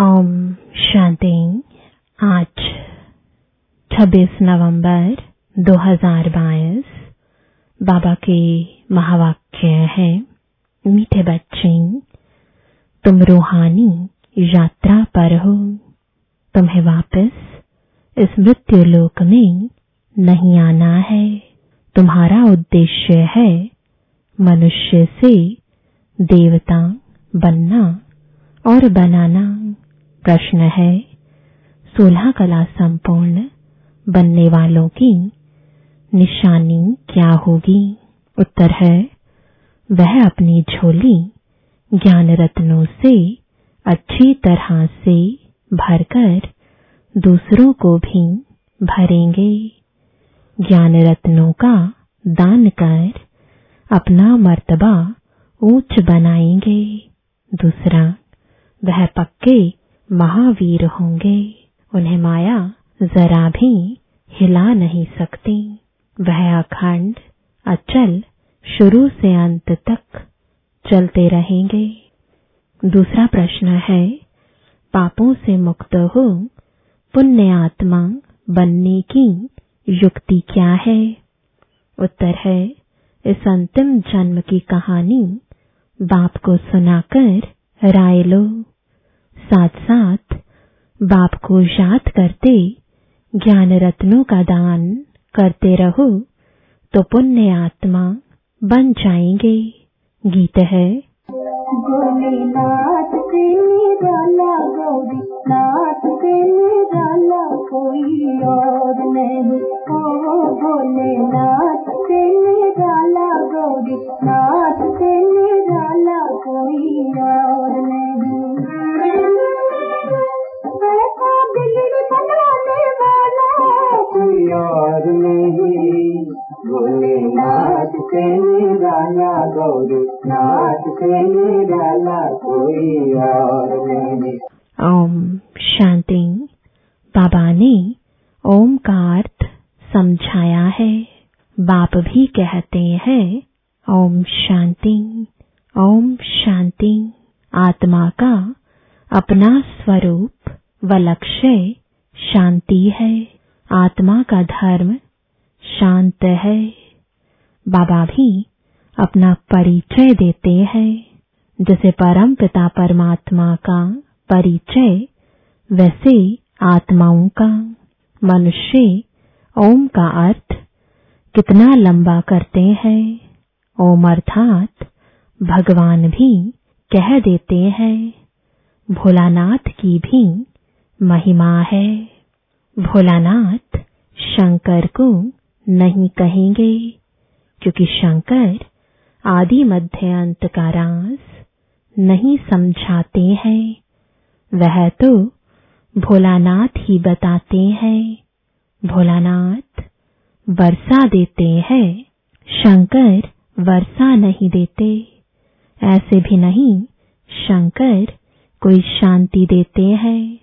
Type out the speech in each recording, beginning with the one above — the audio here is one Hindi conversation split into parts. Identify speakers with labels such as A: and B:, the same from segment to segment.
A: ओम शांति। आज 26 नवंबर 2022 बाबा के महावाक्य है, मीठे बच्चे, तुम रूहानी यात्रा पर हो, तुम्हें वापस इस मृत्यु लोक में नहीं आना है। तुम्हारा उद्देश्य है मनुष्य से देवता बनना और बनाना। प्रश्न है। सोलह कला संपूर्ण बनने वालों की निशानी क्या होगी? उत्तर है, वह अपनी झोली ज्ञान रत्नों से अच्छी तरह से भरकर दूसरों को भी भरेंगे। ज्ञान रत्नों का दान कर अपना मर्तबा ऊंच बनाएँगे। दूसरा, वह पक्के महावीर होंगे। उन्हें माया जरा भी हिला नहीं सकती। वह अखंड, अचल, शुरू से अंत तक चलते रहेंगे। दूसरा प्रश्न है, पापों से मुक्त हो पुण्य आत्मा बनने की युक्ति क्या है? उत्तर है, इस अंतिम जन्म की कहानी बाप को सुनाकर राय लो। साथ साथ बाप को याद करते ज्ञान रत्नों का दान करते रहो तो पुण्य आत्मा बन जाएँगे। गीत है।
B: गोलेनाथ के के कोई और नहीं। ओ भोलेनाथ के के कोई और नहीं। और नहीं गौरी निराला कोई और नहीं
A: ओम शांति। बाबा ने ओम का अर्थ समझाया है। बाप भी कहते हैं, ओम शांति ओम शांति। आत्मा का अपना स्वरूप व लक्ष्य शांति है। आत्मा का धर्म शांत है। बाबा भी अपना परिचय देते हैं, जैसे परम पिता परमात्मा का परिचय, वैसे आत्माओं का। मनुष्य ओम का अर्थ कितना लंबा करते हैं, ओम अर्थात भगवान भी कह देते हैं। भोलानाथ की भी महिमा है। भोलानाथ शंकर को नहीं कहेंगे, क्योंकि शंकर आदि मध्य अंत का राज नहीं समझाते हैं। वह तो भोलानाथ ही बताते हैं। भोलानाथ वर्षा देते हैं, शंकर वर्षा नहीं देते। ऐसे भी नहीं, शंकर कोई शांति देते हैं,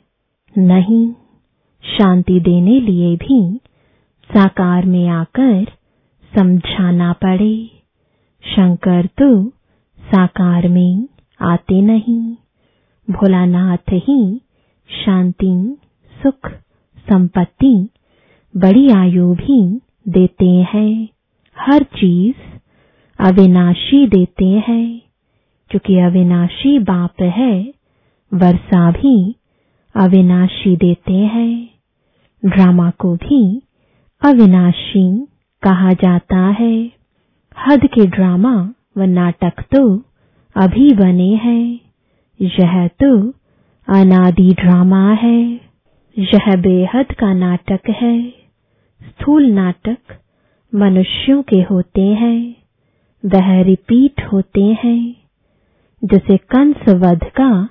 A: नहीं, शांति देने लिए भी साकार में आकर समझाना पड़े। शंकर तो साकार में आते नहीं। भोलानाथ ही शांति, सुख, संपत्ति, बड़ी आयु भी देते हैं। हर चीज़ अविनाशी देते हैं, क्योंकि अविनाशी बाप है वर्षा भी अविनाशी देते हैं। ड्रामा को भी अविनाशी कहा जाता है। हद के ड्रामा व नाटक तो अभी बने हैं। यह तो अनादि ड्रामा है। यह बेहद का नाटक है। स्थूल नाटक मनुष्यों के होते हैं। वह रिपीट होते हैं। जैसे कंस वध का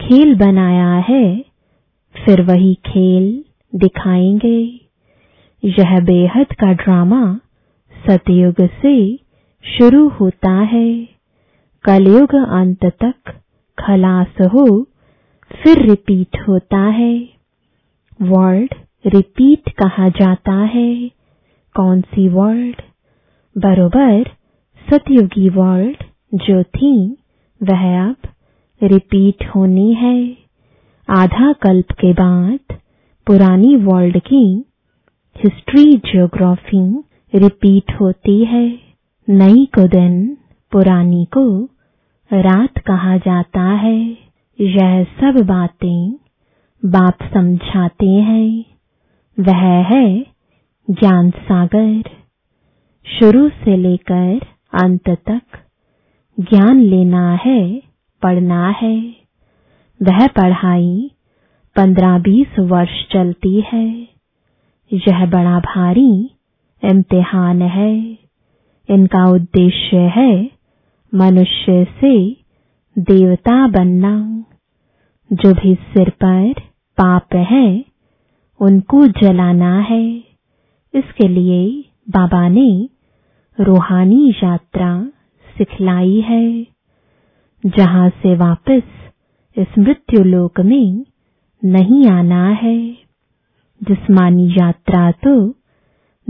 A: खेल बनाया है, फिर वही खेल दिखाएँगे। यह बेहद का ड्रामा सतयुग से शुरू होता है। कलयुग अंत तक खलास हो, फिर रिपीट होता है। वर्ल्ड रिपीट कहा जाता है। कौन सी वर्ल्ड बरोबर, सतयुगी वर्ल्ड जो थी, वह अब रिपीट होनी है। आधा कल्प के बाद पुरानी वर्ल्ड की हिस्ट्री, ज्योग्राफी रिपीट होती है। नई को दिन पुरानी को रात कहा जाता है। यह सब बातें बाप समझाते हैं। वह है ज्ञान सागर। शुरू से लेकर अंत तक ज्ञान लेना है। पढ़ना है। वह पढ़ाई पंद्रह बीस वर्ष चलती है। यह बड़ा भारी इम्तिहान है। इनका उद्देश्य है मनुष्य से देवता बनना। जो भी सिर पर पाप है, उनको जलाना है। इसके लिए बाबा ने रूहानी यात्रा सिखलाई है। जहाँ से वापस इस मृत्यु लोक में नहीं आना है। जिस्मानी यात्रा तो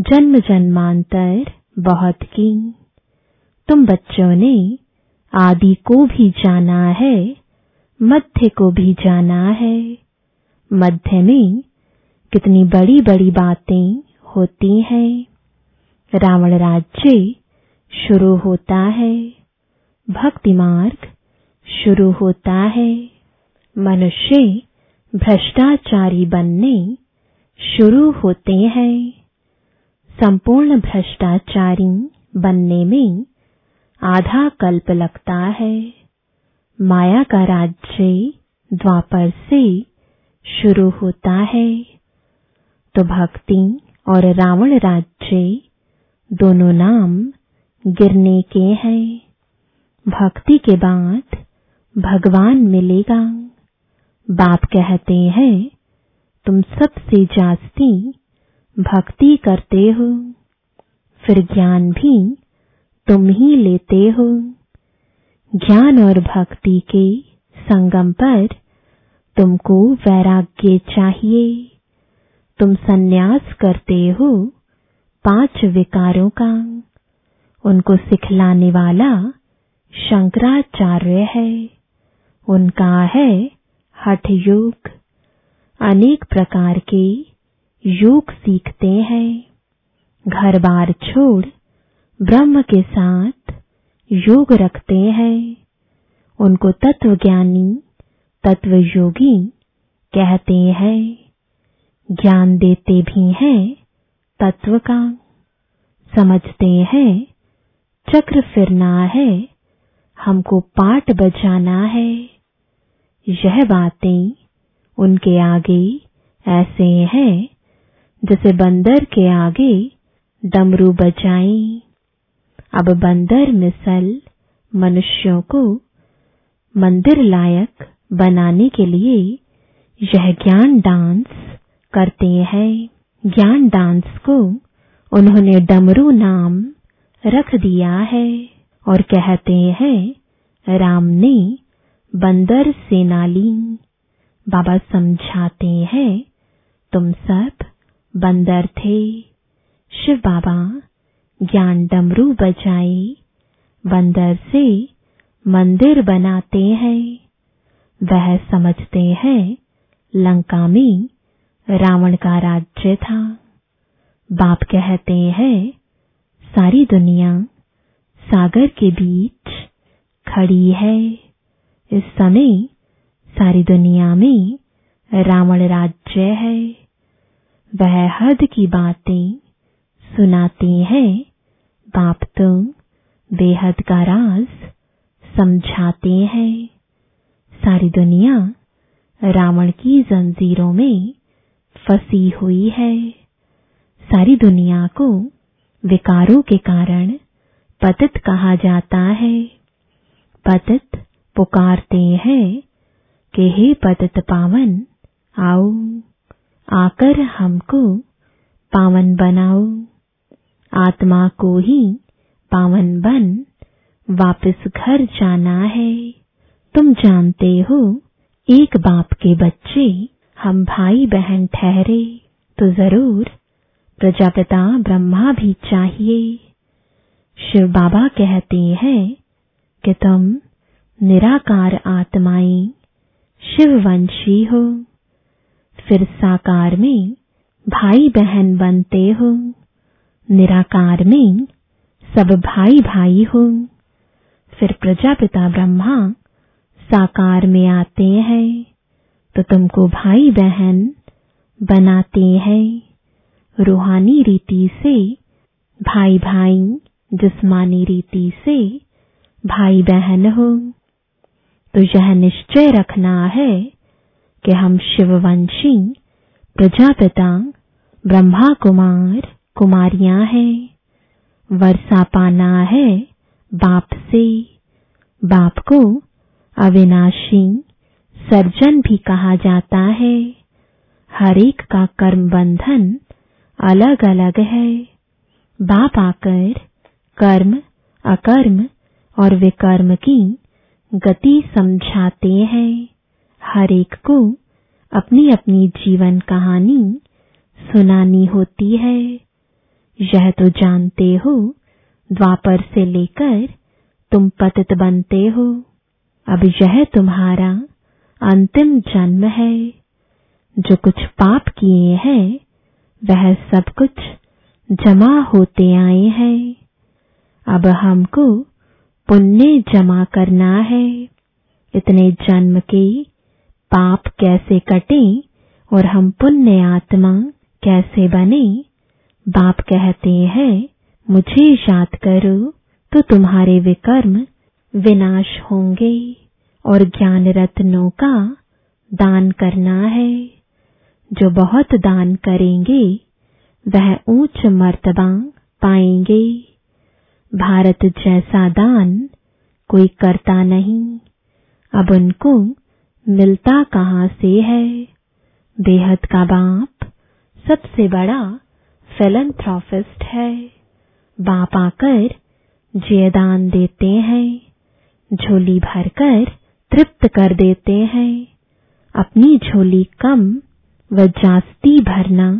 A: जन्म जन्मांतर बहुत की। तुम बच्चों ने आदि को भी जाना है, मध्य को भी जाना है। मध्य में कितनी बड़ी बड़ी बातें होती हैं। रावण राज्य शुरू होता है। भक्ति मार्ग शुरू होता है। मनुष्य भ्रष्टाचारी बनने शुरू होते हैं। संपूर्ण भ्रष्टाचारी बनने में आधा कल्प लगता है। माया का राज्य द्वापर से शुरू होता है। तो भक्ति और रावण राज्य दोनों नाम गिरने के हैं। भक्ति के बाद भगवान मिलेगा। बाप कहते हैं, तुम सबसे जास्ती भक्ति करते हो। फिर ज्ञान भी तुम ही लेते हो। ज्ञान और भक्ति के संगम पर तुमको वैराग्य चाहिए। तुम सन्यास करते हो पाँच विकारों का। उनको सिखलाने वाला शंकराचार्य है। उनका है हठ योग। अनेक प्रकार के योग सीखते हैं। घर बार छोड़ ब्रह्म के साथ योग रखते हैं। उनको तत्वज्ञानी तत्व योगी कहते हैं। ज्ञान देते भी हैं तत्व का। समझते हैं, चक्र फिरना है, हमको पाठ बजाना है। यह बातें उनके आगे ऐसे हैं, जैसे बंदर के आगे डमरू बजाएँ। अब बंदर मिसल मनुष्यों को मंदिर लायक बनाने के लिए यह ज्ञान डांस करते हैं। ज्ञान डांस को उन्होंने डमरू नाम रख दिया है और कहते हैं, राम ने बंदर सेना ली बाबा समझाते हैं, तुम सब बंदर थे। शिव बाबा, ज्ञान डमरू बजाए, बंदर से मंदिर बनाते हैं। वह समझते हैं, लंका में रावण का राज्य था। बाप कहते हैं, सारी दुनिया सागर के बीच खड़ी है। इस समय सारी दुनिया में रावण राज्य है। वह हद की बातें सुनाते हैं। बाप तो बेहद का राज समझाते हैं। सारी दुनिया रावण की जंजीरों में फंसी हुई है। सारी दुनिया को विकारों के कारण पतित कहा जाता है। पतित पुकारते हैं कि हे पतित पावन, आओ, आकर हमको पावन बनाओ। आत्मा को ही पावन बन वापस घर जाना है। तुम जानते हो, एक बाप के बच्चे हम भाई बहन ठहरे तो ज़रूर प्रजापिता ब्रह्मा भी चाहिए। शिव बाबा कहते हैं कि तुम निराकार आत्माएँ शिववंशी हो। फिर साकार में भाई बहन बनते हो। निराकार में सब भाई भाई हो। फिर प्रजापिता ब्रह्मा साकार में आते हैं। तो तुमको भाई बहन बनाते हैं। रूहानी रीति से भाई भाई जिस्मानी रीति से भाई बहन हो। तो यह निश्चय रखना है कि हम शिववंशी प्रजापिता ब्रह्मा कुमार कुमारियाँ हैं। वर्षा पाना है बाप से। बाप को अविनाशी, सर्जन भी कहा जाता है। हर एक का कर्म बंधन अलग अलग है। बाप आकर कर्म, अकर्म और विकर्म की गति समझाते हैं। हर एक को अपनी अपनी जीवन कहानी सुनानी होती है। यह तो जानते हो, द्वापर से लेकर तुम पतित बनते हो। अब यह तुम्हारा अंतिम जन्म है। जो कुछ पाप किए हैं, वह सब कुछ जमा होते आए हैं। अब हमको पुण्य जमा करना है। इतने जन्म के पाप कैसे कटे और हम पुण्य आत्मा कैसे बने? बाप कहते हैं, मुझे याद करो तो तुम्हारे विकर्म विनाश होंगे और ज्ञान रत्नों का दान करना है। जो बहुत दान करेंगे, वह ऊंच मर्तबा पाएँगे। भारत जैसा दान कोई करता नहीं। अब उनको मिलता कहाँ से है? बेहद का बाप सबसे बड़ा फिलंथ्रॉफिस्ट है। बाप आकर जयदान देते हैं, झोली भरकर तृप्त कर देते हैं। अपनी झोली कम व जास्ती भरना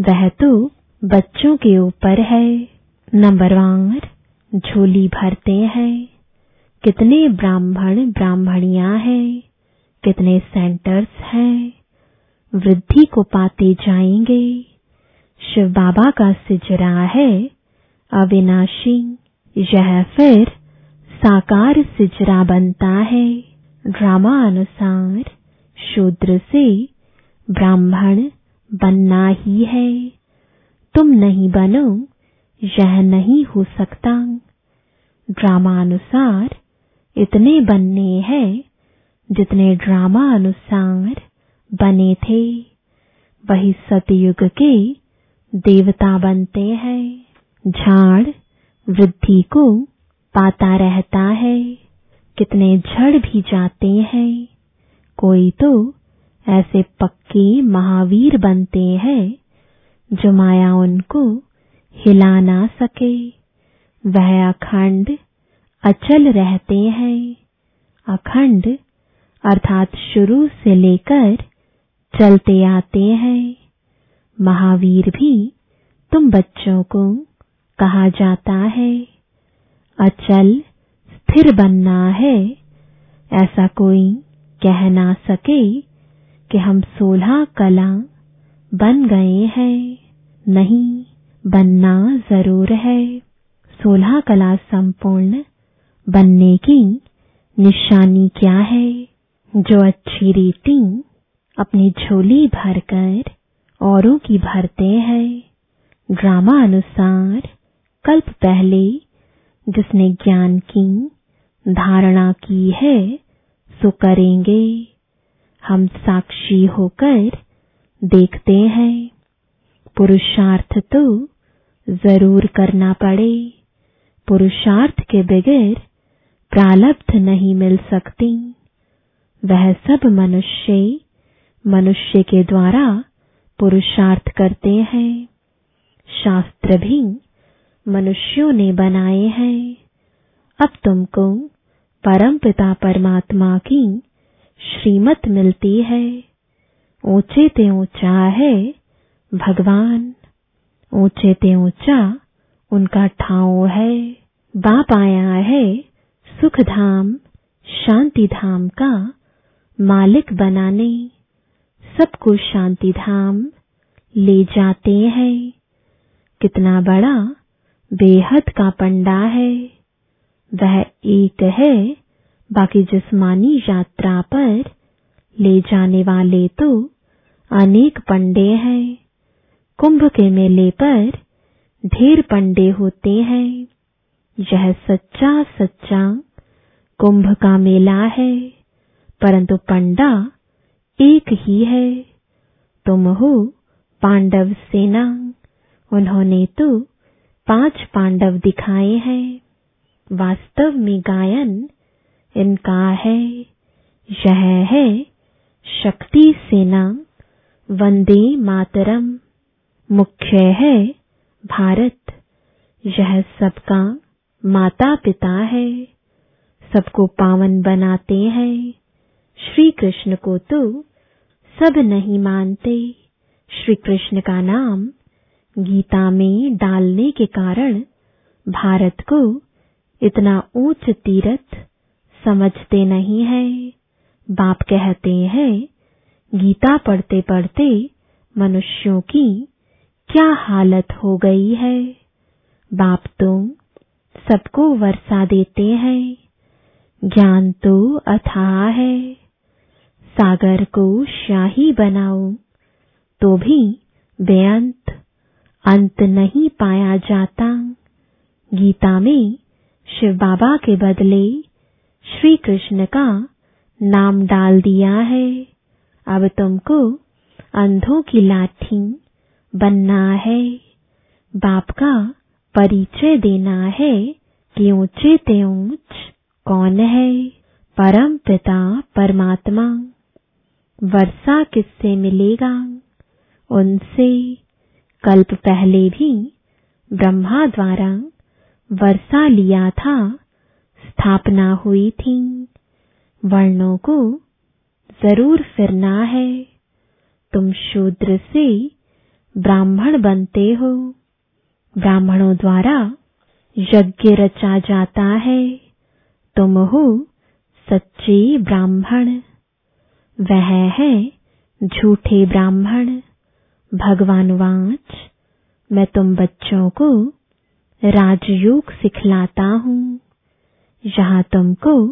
A: वह तो बच्चों के ऊपर है। नंबरवार झोली भरते हैं। कितने ब्राह्मण ब्राह्मणियाँ हैं, कितने सेंटर्स हैं। वृद्धि को पाते जाएँगे। शिव बाबा का सिजरा है, अविनाशी। यह फिर साकार सिजरा बनता है। ड्रामा अनुसार शूद्र से ब्राह्मण बनना ही है। तुम नहीं बनो यह नहीं हो सकता। ड्रामा अनुसार इतने बनने हैं जितने ड्रामा अनुसार बने थे। वही सतयुग के देवता बनते हैं। झाड़ वृद्धि को पाता रहता है। कितने झड़ भी जाते हैं। कोई तो ऐसे पक्के महावीर बनते हैं जो माया उनको हिला ना सके। वह अखंड अचल रहते हैं। अखंड अर्थात शुरू से लेकर चलते आते हैं। महावीर भी तुम बच्चों को कहा जाता है, अचल स्थिर बनना है। ऐसा कोई कह ना सके कि हम सोलह कला बन गए हैं। नहीं। बनना ज़रूर है। सोलह कला संपूर्ण बनने की निशानी क्या है? जो अच्छी रीति अपनी झोली भरकर औरों की भरते हैं। ड्रामा अनुसार, कल्प पहले जिसने ज्ञान की धारणा की है, सो करेंगे। हम साक्षी होकर देखते हैं। पुरुषार्थ तो ज़रूर करना पड़े। पुरुषार्थ के बगैर प्रालब्ध नहीं मिल सकती। वह सब मनुष्य मनुष्य के द्वारा पुरुषार्थ करते हैं। शास्त्र भी मनुष्यों ने बनाए हैं। अब तुमको परमपिता परमात्मा की श्रीमत मिलती है। ऊँचे ते ऊँचा है भगवान। ऊँचे ते ऊँचा, उनका ठाव है, बाप आया है सुख धाम शांति धाम का मालिक बनाने, सबको शांति धाम ले जाते हैं। कितना बड़ा, बेहद का पंडा है। वह एक है, बाकी जिस्मानी यात्रा पर ले जाने वाले तो अनेक पंडे हैं। कुंभ के मेले पर ढेर पंडे होते हैं। यह सच्चा सच्चा कुंभ का मेला है, परंतु पंडा एक ही है। तुम हो पांडव सेना, उन्होंने तो पाँच पांडव दिखाए हैं। वास्तव में गायन इनका है। यह है शक्ति सेना, वंदे मातरम। मुख्य है भारत। यह सबका माता पिता है। सबको पावन बनाते हैं। श्री कृष्ण को तो सब नहीं मानते। श्री कृष्ण का नाम गीता में डालने के कारण भारत को इतना ऊंच तीरथ समझते नहीं है। बाप कहते हैं, गीता पढ़ते पढ़ते मनुष्यों की क्या हालत हो गई है? बाप तो सबको वर्षा देते हैं। ज्ञान तो अथाह है। सागर को शाही बनाओ तो भी बेअंत, अंत नहीं पाया जाता। गीता में शिव बाबा के बदले श्री कृष्ण का नाम डाल दिया है। अब तुमको अंधों की लाठी बनना है। बाप का परिचय देना है कि ऊँचे ते ऊंच कौन है। परम पिता परमात्मा। वर्षा किससे मिलेगा? उनसे। कल्प पहले भी ब्रह्मा द्वारा वर्षा लिया था, स्थापना हुई थी। वर्णों को ज़रूर फिरना है। तुम शूद्र से ब्राह्मण बनते हो। ब्राह्मणों द्वारा यज्ञ रचा जाता है। तुम हो सच्चे ब्राह्मण। वह है झूठे ब्राह्मण। भगवान वाच, मैं तुम बच्चों को राजयोग सिखलाता हूँ। जहाँ तुमको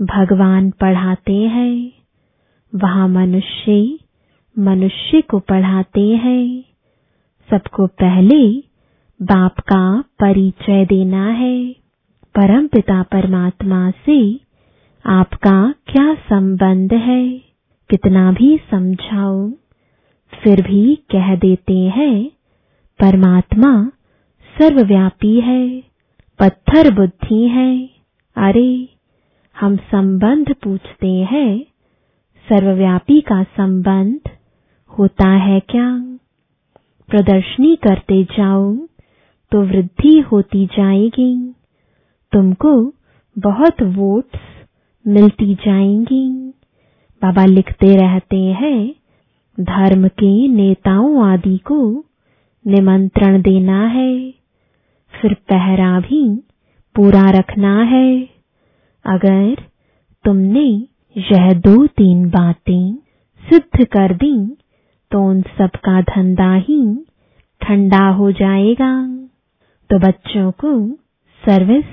A: भगवान पढ़ाते हैं। वहाँ मनुष्य मनुष्य को पढ़ाते हैं। सबको पहले बाप का परिचय देना है। परम पिता परमात्मा से आपका क्या संबंध है? कितना भी समझाओ, फिर भी कह देते हैं, परमात्मा सर्वव्यापी है, पत्थर बुद्धि है। अरे, हम संबंध पूछते हैं, सर्वव्यापी का संबंध होता है क्या? प्रदर्शनी करते जाओ तो वृद्धि होती जाएगी। तुमको बहुत वोट्स मिलती जाएँगी। बाबा लिखते रहते हैं, धर्म के नेताओं आदि को निमंत्रण देना है। फिर पहरा भी पूरा रखना है। अगर तुमने यह दो तीन बातें सिद्ध कर दी तो उन सब का धंधा ही ठंडा हो जाएगा। तो बच्चों को सर्विस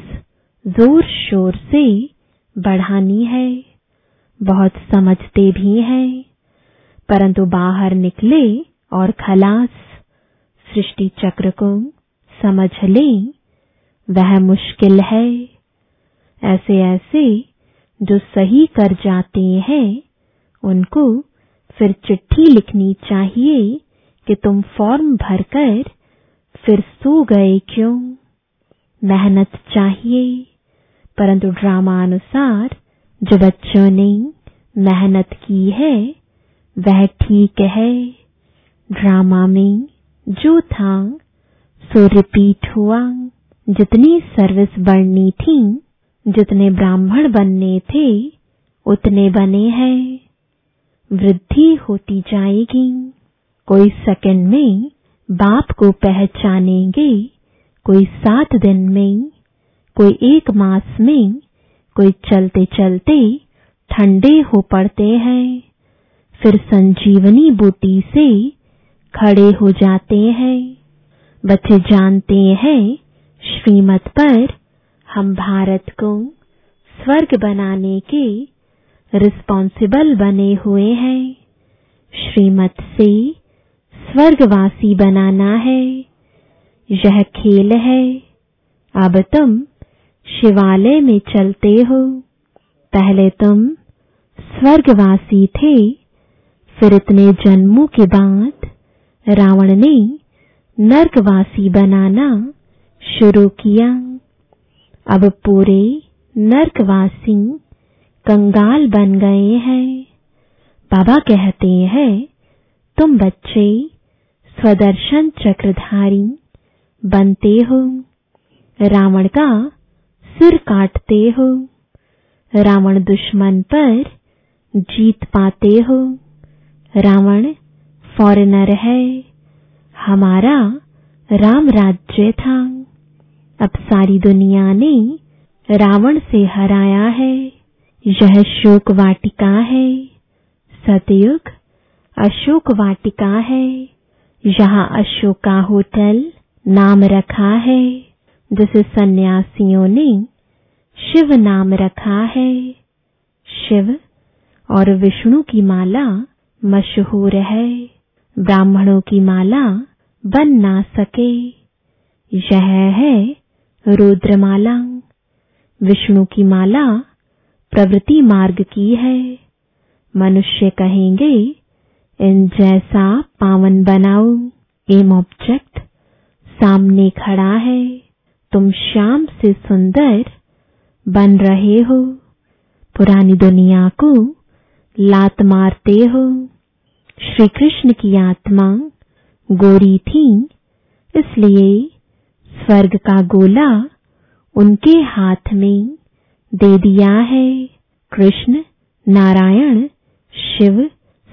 A: ज़ोर शोर से बढ़ानी है। बहुत समझते भी हैं। परंतु बाहर निकले और खलास सृष्टि चक्र को समझ ले, वह मुश्किल है। ऐसे ऐसे जो सही कर जाते हैं, उनको फिर चिट्ठी लिखनी चाहिए कि तुम फॉर्म भरकर फिर सो गए क्यों? मेहनत चाहिए। परंतु ड्रामा अनुसार, जो बच्चों ने मेहनत की है, वह ठीक है। ड्रामा में जो था, सो रिपीट हुआ। जितनी सर्विस बढ़नी थी, जितने ब्राह्मण बनने थे, उतने बने हैं। वृद्धि होती जाएगी। कोई सेकंड में बाप को पहचानेंगे, कोई सात दिन में, कोई एक मास में, कोई चलते चलते ठंडे हो पड़ते हैं। फिर संजीवनी बूटी से खड़े हो जाते हैं। बच्चे जानते हैं, श्रीमत पर हम भारत को स्वर्ग बनाने के रिस्पॉन्सिबल बने हुए हैं। श्रीमत से स्वर्गवासी बनाना है। यह खेल है। अब तुम शिवालय में चलते हो। पहले तुम स्वर्गवासी थे। फिर इतने जन्मों के बाद रावण ने नर्कवासी बनाना शुरू किया। अब पूरे नर्कवासी कंगाल बन गए हैं। बाबा कहते हैं, तुम बच्चे स्वदर्शन चक्रधारी बनते हो। रावण का सिर काटते हो। रावण दुश्मन पर जीत पाते हो। रावण फॉरेनर है। हमारा राम राज्य था। अब सारी दुनिया ने रावण से हराया है। यह शोक वाटिका है। सतयुग, अशोक वाटिका है। यहाँ अशोका होटल नाम रखा है। जिसे सन्यासियों ने शिव नाम रखा है। शिव और विष्णु की माला मशहूर है। ब्राह्मणों की माला बन ना सके। यह है रुद्रमाला। विष्णु की माला प्रवृत्ति मार्ग की है। मनुष्य कहेंगे, इन जैसा पावन बनाओ एम ऑब्जेक्ट सामने खड़ा है। तुम श्याम से सुंदर बन रहे हो। पुरानी दुनिया को लात मारते हो। श्री कृष्ण की आत्मा गोरी थी, इसलिए स्वर्ग का गोला उनके हाथ में दे दिया है। कृष्ण, नारायण, शिव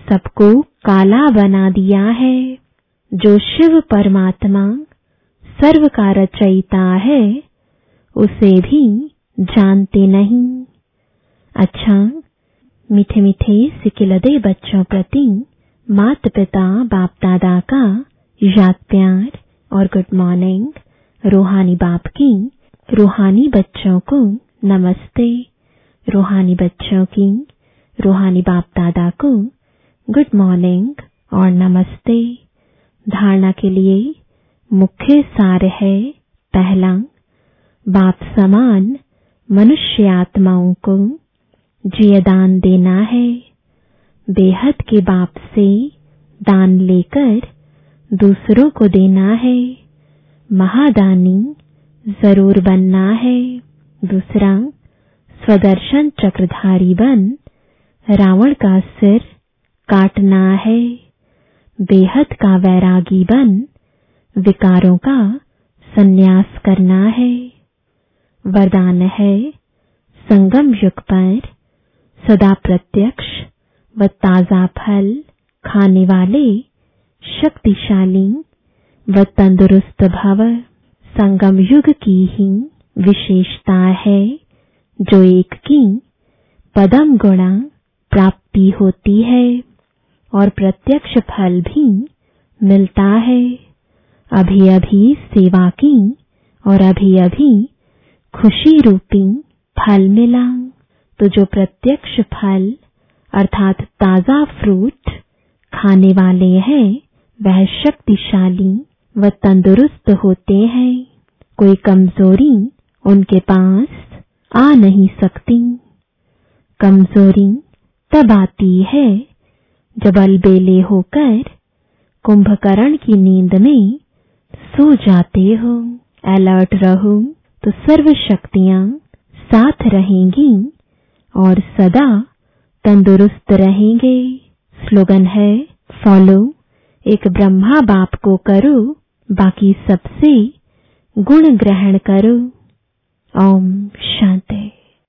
A: सबको काला बना दिया है। जो शिव परमात्मा सर्व का रचयिता है, उसे भी जानते नहीं। अच्छा मीठे मीठे सिकिलदे बच्चों प्रति मात पिता बाप दादा का याद प्यार और गुड मॉर्निंग रूहानी बाप की, रूहानी बच्चों को नमस्ते। रूहानी बच्चों की, रूहानी बाप दादा को गुड मॉर्निंग और नमस्ते। धारणा के लिए मुख्य सार है, पहला, बाप समान मनुष्य आत्माओं को जियदान देना है। बेहद के बाप से दान लेकर दूसरों को देना है। महादानी ज़रूर बनना है। दूसरा, स्वदर्शन चक्रधारी बन, रावण का सिर काटना है। बेहद का वैरागी बन, विकारों का संन्यास करना है। वरदान है, संगम युग पर सदा प्रत्यक्ष व ताज़ा फल खाने वाले शक्तिशाली व तंदुरुस्त भव संगम युग की ही विशेषता है, जो एक की पदम गुणा प्राप्ति होती है और प्रत्यक्ष फल भी मिलता है। अभी अभी सेवा की और अभी अभी खुशी रूपी फल मिला। तो जो प्रत्यक्ष फल अर्थात ताज़ा फ्रूट खाने वाले हैं, वह शक्तिशाली व तंदुरुस्त होते हैं। कोई कमज़ोरी उनके पास आ नहीं सकती। कमज़ोरी तब आती है जब अलबेले होकर कुंभकर्ण की नींद में सो जाते हो। अलर्ट रहो तो सर्व शक्तियाँ साथ रहेंगी और सदा तंदुरुस्त रहेंगे। स्लोगन है, फॉलो, एक ब्रह्मा बाप को करो, बाकी सबसे गुण ग्रहण करो। ओम शांति।